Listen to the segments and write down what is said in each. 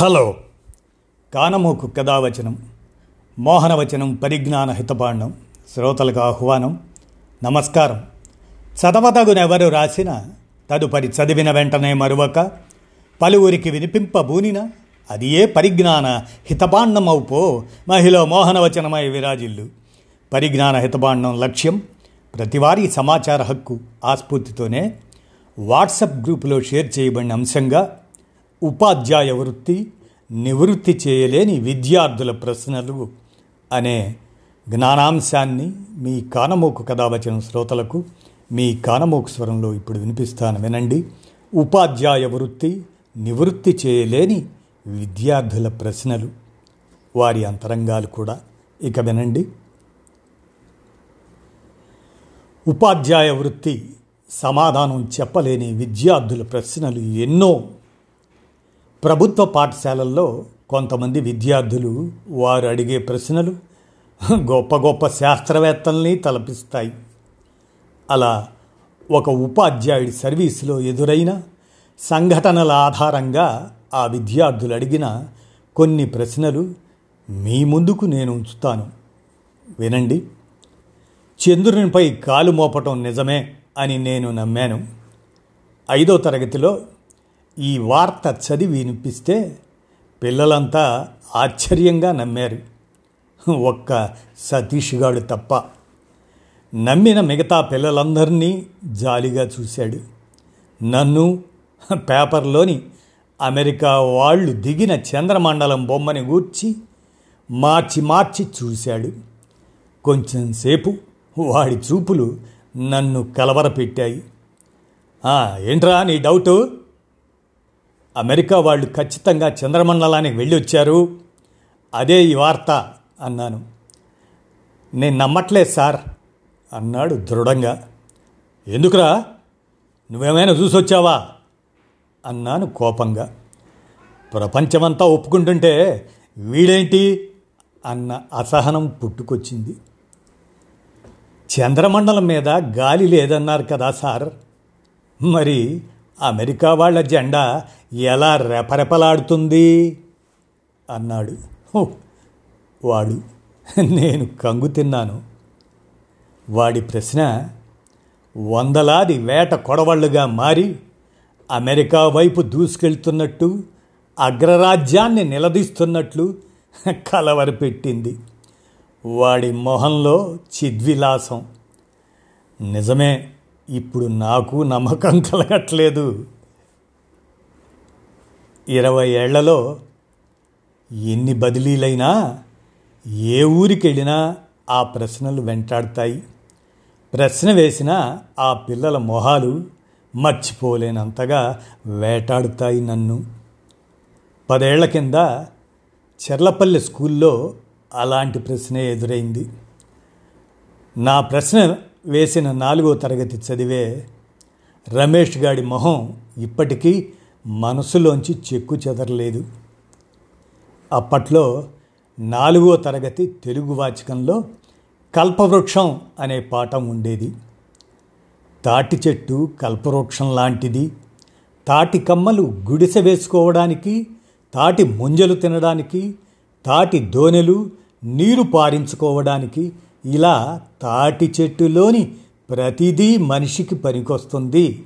Hello. కానమోకు కథావచనం మోహనవచనం పరిజ్ఞాన హితపాండం శ్రోతలకు ఆహ్వానం నమస్కారం. చదవతగునెవరు రాసిన తదుపరి చదివిన వెంటనే మరువక పలువురికి వినిపింపబూనిన అది ఏ పరిజ్ఞాన హితపాండమవుపో మహిళ మోహనవచనమై విరాజిల్లు. పరిజ్ఞాన హితపాండం లక్ష్యం ప్రతివారీ సమాచార హక్కు ఆస్ఫూర్తితోనే వాట్సప్ గ్రూపులో షేర్ చేయబడిన అంశంగా ఉపాధ్యాయ వృత్తి నివృత్తి చేయలేని విద్యార్థుల ప్రశ్నలు అనే జ్ఞానాంశాన్ని మీ కానమోకు కథావచన శ్రోతలకు మీ కానమోకు స్వరంలో ఇప్పుడు వినిపిస్తాను వినండి. ఉపాధ్యాయ వృత్తి నివృత్తి చేయలేని విద్యార్థుల ప్రశ్నలు. వారి అంతరంగాలు కూడా ఇక వినండి. ఉపాధ్యాయ వృత్తి సమాధానం చెప్పలేని విద్యార్థుల ప్రశ్నలు ఎన్నో ప్రభుత్వ పాఠశాలల్లో కొంతమంది విద్యార్థులు వారు అడిగే ప్రశ్నలు గొప్ప గొప్ప శాస్త్రవేత్తల్ని తలపిస్తాయి. అలా ఒక ఉపాధ్యాయుడి సర్వీసులో ఎదురైన సంఘటనల ఆధారంగా ఆ విద్యార్థులు అడిగిన కొన్ని ప్రశ్నలు మీ ముందుకు నేను ఉంచుతాను. వినండి. చంద్రునిపై కాలు మోపటం నిజమే అని నేను నమ్మాను. ఐదో తరగతిలో ఈ వార్త చదివి వినిపిస్తే పిల్లలంతా ఆశ్చర్యంగా నమ్మారు. ఒక్క సతీష్ గాడు తప్ప. నమ్మిన మిగతా పిల్లలందరినీ జాలిగా చూశాడు. నన్ను పేపర్లోని అమెరికా వాళ్ళు దిగిన చంద్రమండలం బొమ్మని గూర్చి మార్చి మార్చి చూశాడు. కొంచెం సేపు వాడి చూపులు నన్ను కలవరపెట్టాయి. ఏంట్రా నీ డౌటు? అమెరికా వాళ్ళు ఖచ్చితంగా చంద్రమండలానికి వెళ్ళి వచ్చారు అదే ఈ వార్త అన్నాను. నేను నమ్మట్లేదు సార్ అన్నాడు దృఢంగా. ఎందుకురా? నువ్వేమైనా చూసొచ్చావా? అన్నాను కోపంగా. ప్రపంచమంతా ఒప్పుకుంటుంటే వీడేంటి? అన్న అసహనం పుట్టుకొచ్చింది. చంద్రమండలం మీద గాలి లేదన్నారు కదా సార్. మరి అమెరికా వాళ్ళ జెండా ఎలా రెపరెపలాడుతుంది? అన్నాడు. వాడు నేను కంగు తిన్నాను. వాడి ప్రశ్న వందలాది వేట కొడవళ్ళుగా మారి అమెరికా వైపు దూసుకెళ్తున్నట్టు అగ్రరాజ్యాన్ని నిలదీస్తున్నట్లు కలవరపెట్టింది. వాడి మొహంలో చిద్విలాసం. నిజమే ఇప్పుడు నాకు నమ్మకం కలగట్లేదు. ఇరవై ఏళ్ళలో ఎన్ని బదిలీలైనా ఏ ఊరికి వెళ్ళినా ఆ ప్రశ్నలు వెంటాడతాయి. ప్రశ్న వేసిన ఆ పిల్లల మొహాలు మర్చిపోలేనంతగా వేటాడుతాయి నన్ను. పదేళ్ళ కింద చెర్లపల్లి స్కూల్లో అలాంటి ప్రశ్నే ఎదురైంది. నా ప్రశ్న వేసిన నాలుగో తరగతి చదివే రమేష్ గాడి మొహం ఇప్పటికీ మనసులోంచి చెక్కు చెదరలేదు. అప్పట్లో నాలుగో తరగతి తెలుగు వాచకంలో కల్పవృక్షం అనే పాఠం ఉండేది. తాటి చెట్టు కల్పవృక్షం లాంటిది. తాటి కమ్మలు గుడిసె వేసుకోవడానికి తాటి ముంజలు తినడానికి తాటి దోనెలు నీరు పారించుకోవడానికి ఇలా తాటి చెట్టులోని ప్రతిదీ మనిషికి పనికొస్తుంది.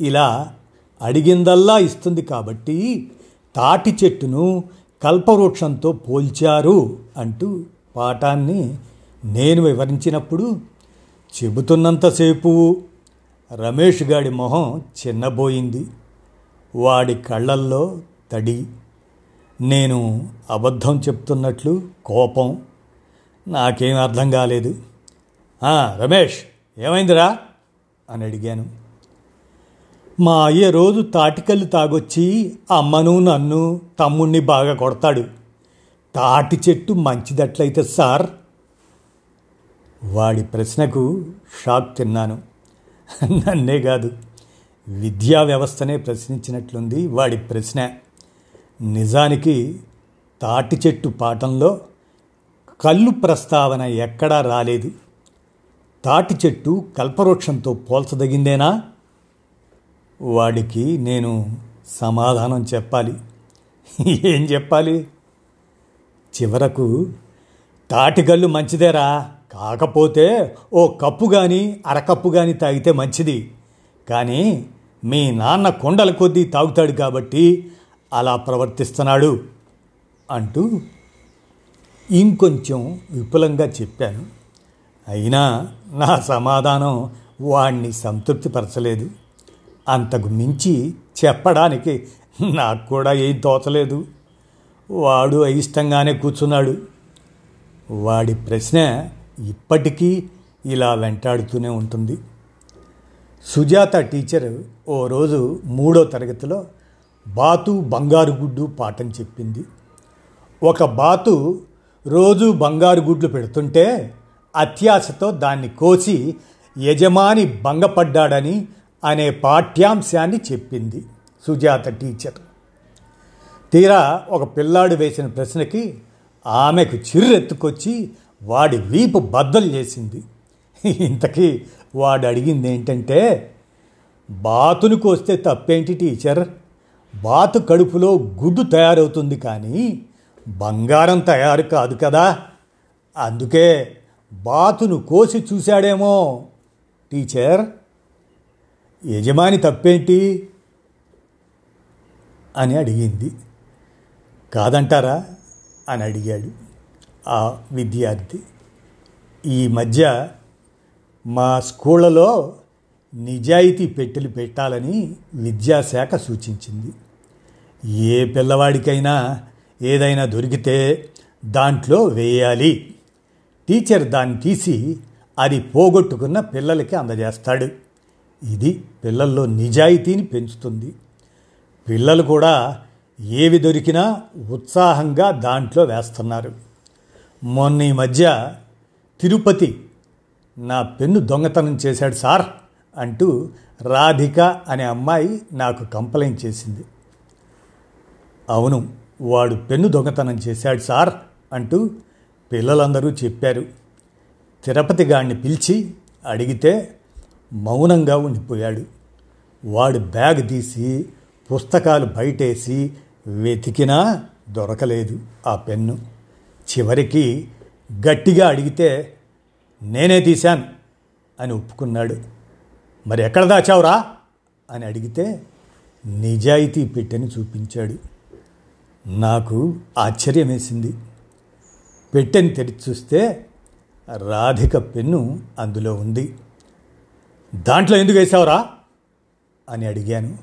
ఇలా అడిగిందల్లా ఇస్తుంది కాబట్టి తాటి చెట్టును కల్పవృక్షంతో పోల్చారు అంటూ పాఠాన్ని నేను వివరించినప్పుడు చెబుతున్నంతసేపు రమేష్ గాడి మొహం చిన్నబోయింది. వాడి కళ్ళల్లో తడి. నేను అబద్ధం చెప్తున్నట్లు కోపం. నాకేం అర్థం కాలేదు. రమేష్ ఏమైందిరా? అని అడిగాను. మా అయ్య రోజు తాటికల్లు తాగొచ్చి అమ్మను నన్ను తమ్ముణ్ణి బాగా కొడతాడు. తాటి చెట్టు మంచిదట్లయితే సార్. వాడి ప్రశ్నకు షాక్ తిన్నాను. నన్నే కాదు విద్యా వ్యవస్థనే ప్రశ్నించినట్లుంది వాడి ప్రశ్న. నిజానికి తాటి చెట్టు పాఠంలో కళ్ళు ప్రస్తావన ఎక్కడా రాలేదు. తాటి చెట్టు కల్పవృక్షంతో పోల్చదగిందేనా? వాడికి నేను సమాధానం చెప్పాలి. ఏం చెప్పాలి? చివరకు తాటిగల్లు మంచిదేరా. కాకపోతే ఓ కప్పు కానీ అరకప్పు కానీ తాగితే మంచిది. కానీ మీ నాన్న కొండల కొద్దీ తాగుతాడు కాబట్టి అలా ప్రవర్తిస్తున్నాడు అంటూ ఇంకొంచెం విపులంగా చెప్పాను. అయినా నా సమాధానం వాణ్ణి సంతృప్తిపరచలేదు. అంతకు మించి చెప్పడానికి నాకు కూడా ఏం తోచలేదు. వాడు అయిష్టంగానే కూర్చున్నాడు. వాడి ప్రశ్న ఇప్పటికీ ఇలా వెంటాడుతూనే ఉంటుంది. సుజాత టీచర్ ఓ రోజు మూడో తరగతిలో బాతు బంగారు గుడ్డు పాఠం చెప్పింది. ఒక బాతు రోజు బంగారు గుడ్లు పెడుతుంటే అత్యాశతో దాన్ని కోసి యజమాని భంగపడ్డాడని అనే పాఠ్యాంశాన్ని చెప్పింది సుజాత టీచర్. తీరా ఒక పిల్లాడు వేసిన ప్రశ్నకి ఆమెకు చిర్రెత్తుకొచ్చి వాడి వీపు బద్దలు చేసింది. ఇంతకీ వాడు అడిగింది ఏంటంటే బాతును కోస్తే తప్పేంటి టీచర్? బాతు కడుపులో గుడ్డు తయారవుతుంది కానీ బంగారం తయారు కాదు కదా. అందుకే బాతును కోసి చూశాడేమో. టీచర్ యజమాని తప్పేంటి? అని అడిగింది. కాదంటారా? అని అడిగాడు ఆ విద్యార్థి. ఈ మధ్య మా స్కూళ్ళలో నిజాయితీ పెట్టెలు పెట్టాలని విద్యాశాఖ సూచించింది. ఏ పిల్లవాడికైనా ఏదైనా దొరికితే దాంట్లో వేయాలి. టీచర్ దాన్ని తీసి అది పోగొట్టుకున్న పిల్లలకి అందజేస్తాడు. ఇది పిల్లల్లో నిజాయితీని పెంచుతుంది. పిల్లలు కూడా ఏవి దొరికినా ఉత్సాహంగా దాంట్లో వేస్తున్నారు. మొన్న ఈ మధ్య తిరుపతి నా పెన్ను దొంగతనం చేశాడు సార్ అంటూ రాధిక అనే అమ్మాయి నాకు కంప్లైంట్ చేసింది. అవును వాడు పెన్ను దొంగతనం చేశాడు సార్ అంటూ పిల్లలందరూ చెప్పారు. తిరుపతి గాడిని పిలిచి అడిగితే మౌనంగా ఉండిపోయాడు. వాడు బ్యాగ్ తీసి పుస్తకాలు బయటేసి వెతికినా దొరకలేదు ఆ పెన్ను. చివరికి గట్టిగా అడిగితే నేనే తీశాను అని ఒప్పుకున్నాడు. మరి ఎక్కడ దాచావురా? అని అడిగితే నిజాయితీ పెట్టెని చూపించాడు. నాకు ఆశ్చర్యం వేసింది పెట్టెని తెరిచి చూస్తే రాధిక పెన్ను అందులో ఉంది. దాంట్లో ఎందుకు వేసావురా? అని అడిగాను.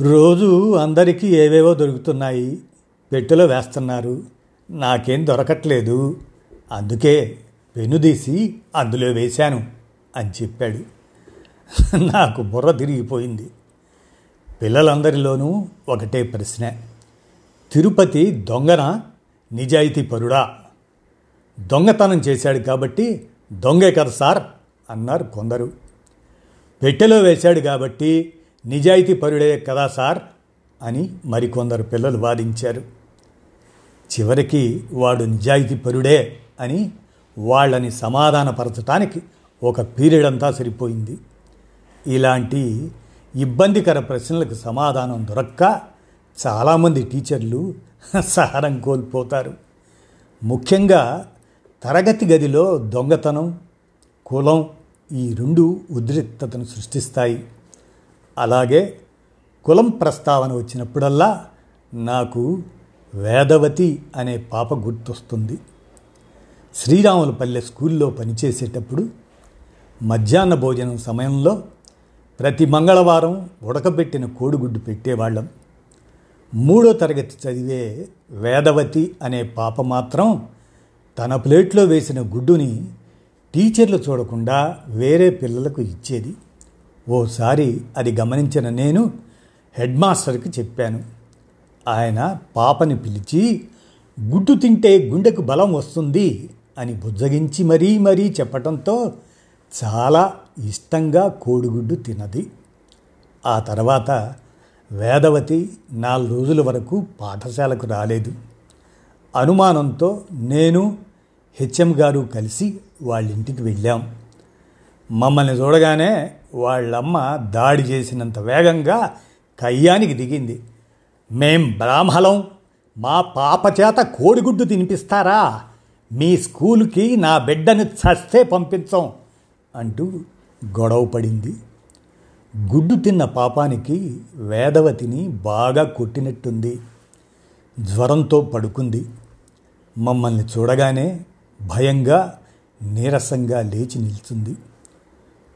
రోజు అందరికీ ఏవేవో దొరుకుతున్నాయి. పెట్టెలో వేస్తున్నారు. నాకేం దొరకట్లేదు. అందుకే పెన్ను తీసి అందులో వేశాను అని చెప్పాడు. నాకు బుర్ర తిరిగిపోయింది. పిల్లలందరిలోనూ ఒకటే ప్రశ్న. తిరుపతి దొంగన? నిజాయితీ పరుడా? దొంగతనం చేశాడు కాబట్టి దొంగే కదా సార్ అన్నారు కొందరు. పెట్టెలో వేశాడు కాబట్టి నిజాయితీ పరుడే కదా సార్ అని మరికొందరు పిల్లలు వాదించారు. చివరికి వాడు నిజాయితీ పరుడే అని వాళ్ళని సమాధానపరచటానికి ఒక పీరియడ్ అంతా సరిపోయింది. ఇలాంటి ఇబ్బందికర ప్రశ్నలకు సమాధానం దొరక్క చాలామంది టీచర్లు సహనం కోల్పోతారు. ముఖ్యంగా తరగతి గదిలో దొంగతనం కులం ఈ రెండు ఉద్రిక్తతను సృష్టిస్తాయి. అలాగే కులం ప్రస్తావన వచ్చినప్పుడల్లా నాకు వేదవతి అనే పాప గుర్తొస్తుంది. శ్రీరాములపల్లె స్కూల్లో పనిచేసేటప్పుడు మధ్యాహ్న భోజనం సమయంలో ప్రతి మంగళవారం ఉడకబెట్టిన కోడిగుడ్డు పెట్టేవాళ్ళం. మూడో తరగతి చదివే వేదవతి అనే పాప మాత్రం తన ప్లేట్లో వేసిన గుడ్డుని టీచర్లు చూడకుండా వేరే పిల్లలకు ఇచ్చేది. ఓసారి అది గమనించిన నేను హెడ్ మాస్టర్కి చెప్పాను. ఆయన పాపని పిలిచి గుడ్డు తింటే గుండెకు బలం వస్తుంది అని బుజ్జగించి మరీ మరీ చెప్పటంతో చాలా ఇష్టంగా కోడిగుడ్డు తినది ఆ తర్వాత వేదవతి నాలుగు రోజుల వరకు పాఠశాలకు రాలేదు. అనుమానంతో నేను హెచ్ఎం గారు కలిసి వాళ్ళ ఇంటికి వెళ్ళాం. మమ్మల్ని చూడగానే వాళ్ళమ్మ దాడి చేసినంత వేగంగా కయ్యానికి దిగింది. మేం బ్రాహ్మలం మా పాప చేత కోడిగుడ్డు తినిపిస్తారా? మీ స్కూలుకి నా బిడ్డని చస్తే పంపించం అంటూ గొడవ పడింది గుడ్డు తిన్న పాపానికి వేదవతిని బాగా కొట్టినట్టుంది. జ్వరంతో పడుకుంది. మమ్మల్ని చూడగానే భయంగా నీరసంగా లేచి నిల్చుంది.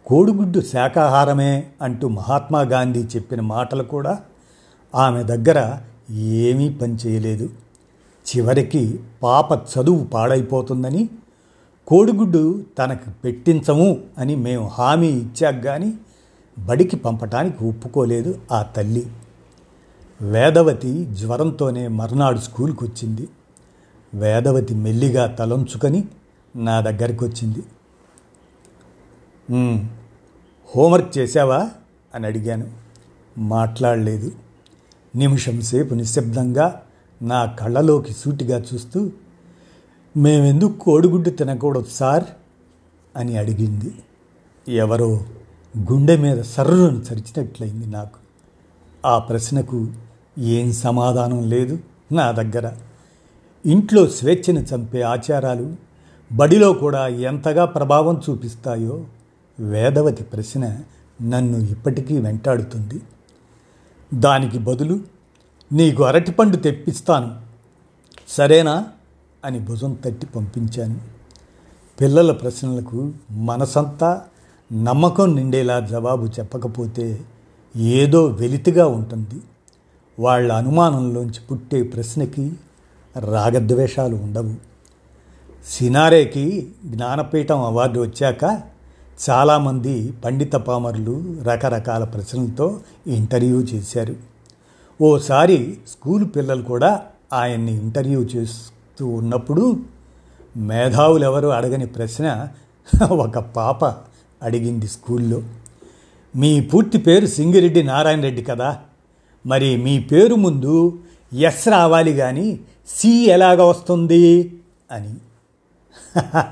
కోడిగుడ్డు శాకాహారమే అంటూ మహాత్మా గాంధీ చెప్పిన మాటలు కూడా ఆమె దగ్గర ఏమీ పనిచేయలేదు. చివరికి పాప చదువు పాడైపోతుందని కోడిగుడ్డు తనకు పెట్టించము అని మేము హామీ ఇచ్చాక కానీ బడికి పంపటానికి ఒప్పుకోలేదు ఆ తల్లి. వేదవతి జ్వరంతోనే మర్నాడు స్కూల్కి వచ్చింది వేదవతి మెల్లిగా తలంచుకొని నా దగ్గరికి వచ్చింది హోంవర్క్ చేశావా? అని అడిగాను. మాట్లాడలేదు. నిమిషం సేపు నిశ్శబ్దంగా నా కళ్ళలోకి సూటిగా చూస్తూ మేమెందుకు కోడిగుడ్డు తినకూడదు సార్? అని అడిగింది. ఎవరో గుండె మీద సర్రును చరిచినట్లయింది నాకు. ఆ ప్రశ్నకు ఏం సమాధానం లేదు? నా దగ్గర ఇంట్లో స్వేచ్ఛను చంపే ఆచారాలు బడిలో కూడా ఎంతగా ప్రభావం చూపిస్తాయో వేదవతి ప్రశ్న నన్ను ఇప్పటికీ వెంటాడుతుంది. దానికి బదులు నీకు అరటిపండు తెప్పిస్తాను. సరేనా? అని భుజం తట్టి పంపించాను. పిల్లల ప్రశ్నలకు మనసంతా నమ్మకం నిండేలా జవాబు చెప్పకపోతే ఏదో వెలితిగా ఉంటుంది. వాళ్ళ అనుమానంలోంచి పుట్టే ప్రశ్నకి రాగద్వేషాలు ఉండవు. సినారేకి జ్ఞానపీఠం అవార్డు వచ్చాక చాలామంది పండిత పామరులు రకరకాల ప్రశ్నలతో ఇంటర్వ్యూ చేశారు. ఓసారి స్కూల్ పిల్లలు కూడా ఆయన్ని ఇంటర్వ్యూ చేస్తూ ఉన్నప్పుడు మేధావులు ఎవరు అడగని ప్రశ్న ఒక పాప అడిగింది స్కూల్లో. మీ పూర్తి పేరు సింగిరెడ్డి నారాయణ రెడ్డి కదా? మరి మీ పేరు ముందు ఎస్ రావాలి కానీ సి ఎలాగ వస్తుంది? అని.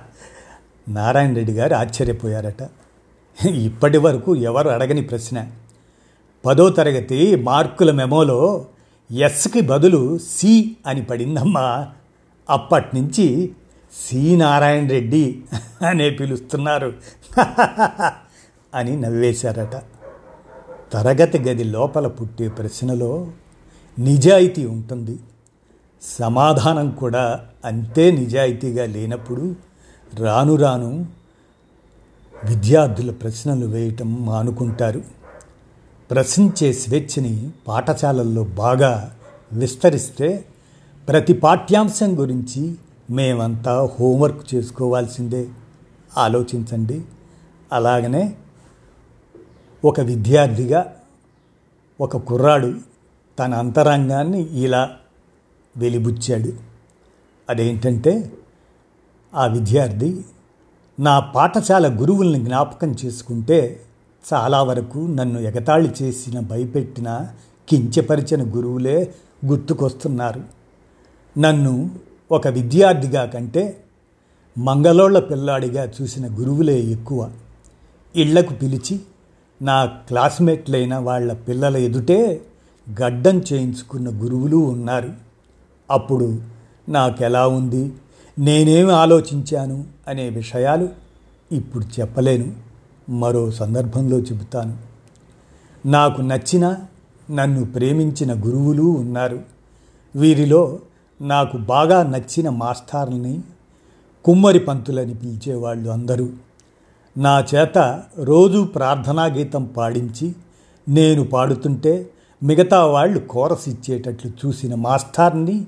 నారాయణ రెడ్డి గారు ఆశ్చర్యపోయారట. ఇప్పటి వరకు ఎవరు అడగని ప్రశ్న. పదో తరగతి మార్కుల మెమోలో ఎస్కి బదులు సి అని పడిందమ్మా. అప్పటి నుంచి సి నారాయణ రెడ్డి అనే పిలుస్తున్నారు. అని నవ్వేశారట. తరగతి గది లోపల పుట్టే ప్రశ్నలో నిజాయితీ ఉంటుంది. సమాధానం కూడా అంతే నిజాయితీగా లేనప్పుడు రాను రాను విద్యార్థుల ప్రశ్నలు వేయటం మానుకుంటారు. ప్రశ్నించే స్వేచ్ఛని పాఠశాలల్లో బాగా విస్తరిస్తే ప్రతి పాఠ్యాంశం గురించి మేమంతా హోంవర్క్ చేసుకోవాల్సిందే. ఆలోచించండి. అలాగనే ఒక విద్యార్థిగా ఒక కుర్రాడు తన అంతరంగాన్ని ఇలా వెలిబుచ్చాడు. అదేంటంటే ఆ విద్యార్థి నా పాఠశాల గురువుల్ని జ్ఞాపకం చేసుకుంటే చాలా వరకు నన్ను ఎగతాళి చేసిన భయపెట్టిన కించపరిచిన గురువులే గుర్తుకొస్తున్నారు. నన్ను ఒక విద్యార్థిగా కంటే మంగళోళ్ళ పిల్లాడిగా చూసిన గురువులే ఎక్కువ. ఇళ్ళకు పిలిచి నా క్లాస్మేట్లైన వాళ్ళ పిల్లల ఎదుటే గడ్డం చేయించుకున్న గురువులు ఉన్నారు. అప్పుడు నాకెలా ఉంది? నేనేమి ఆలోచించాను అనే విషయాలు ఇప్పుడు చెప్పలేను. మరో సందర్భంలో చెబుతాను. నాకు నచ్చిన నన్ను ప్రేమించిన గురువులు ఉన్నారు. వీరిలో నాకు బాగా నచ్చిన మాస్టార్ని కుమ్మరి పంతులని పిలిచేవాళ్ళు అందరూ. నా చేత రోజు ప్రార్థనా గీతం పాడించి నేను పాడుతుంటే మిగతా వాళ్ళు కోరస్ ఇచ్చేటట్లు చూసిన మాస్టార్ని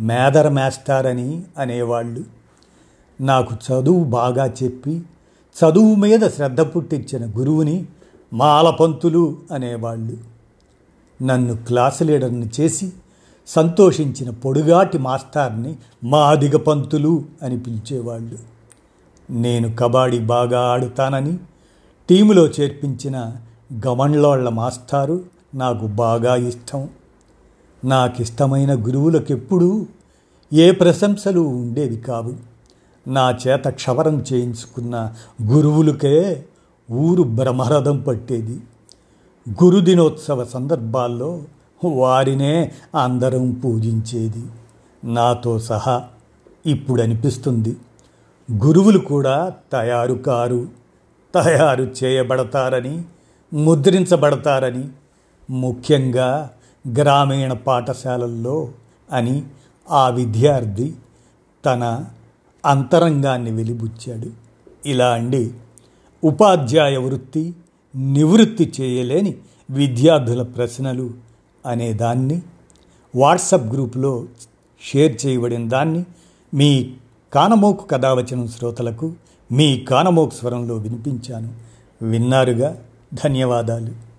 మేదర్ మాస్టర్ అని అనేవాళ్ళు. నాకు చదువు బాగా చెప్పి చదువు మీద శ్రద్ధ పుట్టించిన గురువుని మాలపంతులు అనేవాళ్ళు. నన్ను క్లాసు లీడర్ని చేసి సంతోషించిన పొడుగాటి మాస్టార్ని మాదిగ పంతులు అని పిలిచేవాళ్ళు. నేను కబాడీ బాగా ఆడుతానని టీములో చేర్పించిన గమన్లోళ్ళ మాస్టారు నాకు బాగా ఇష్టం. నాకిష్టమైన గురువులకెప్పుడూ ఏ ప్రశంసలు ఉండేవి కావు. నా చేత క్షవరం చేయించుకున్న గురువులకే ఊరు బ్రహ్మరథం పట్టేది. గురుదినోత్సవ సందర్భాల్లో వారినే అందరం పూజించేది. నాతో సహా ఇప్పుడు అనిపిస్తుంది గురువులు కూడా తయారు కారు తయారు చేయబడతారని ముద్రించబడతారని ముఖ్యంగా గ్రామీణ పాఠశాలల్లో అని ఆ విద్యార్థి తన అంతరంగాన్ని వెలిబుచ్చాడు. ఇలా అండి ఉపాధ్యాయ వృత్తి నివృత్తి చేయలేని విద్యార్థుల ప్రశ్నలు అనే దాన్ని వాట్సప్ గ్రూపులో షేర్ చేయబడిన దాన్ని మీ కానమోకు కథావచనం శ్రోతలకు మీ కానమోకు స్వరంలో వినిపించాను. విన్నారుగా? ధన్యవాదాలు.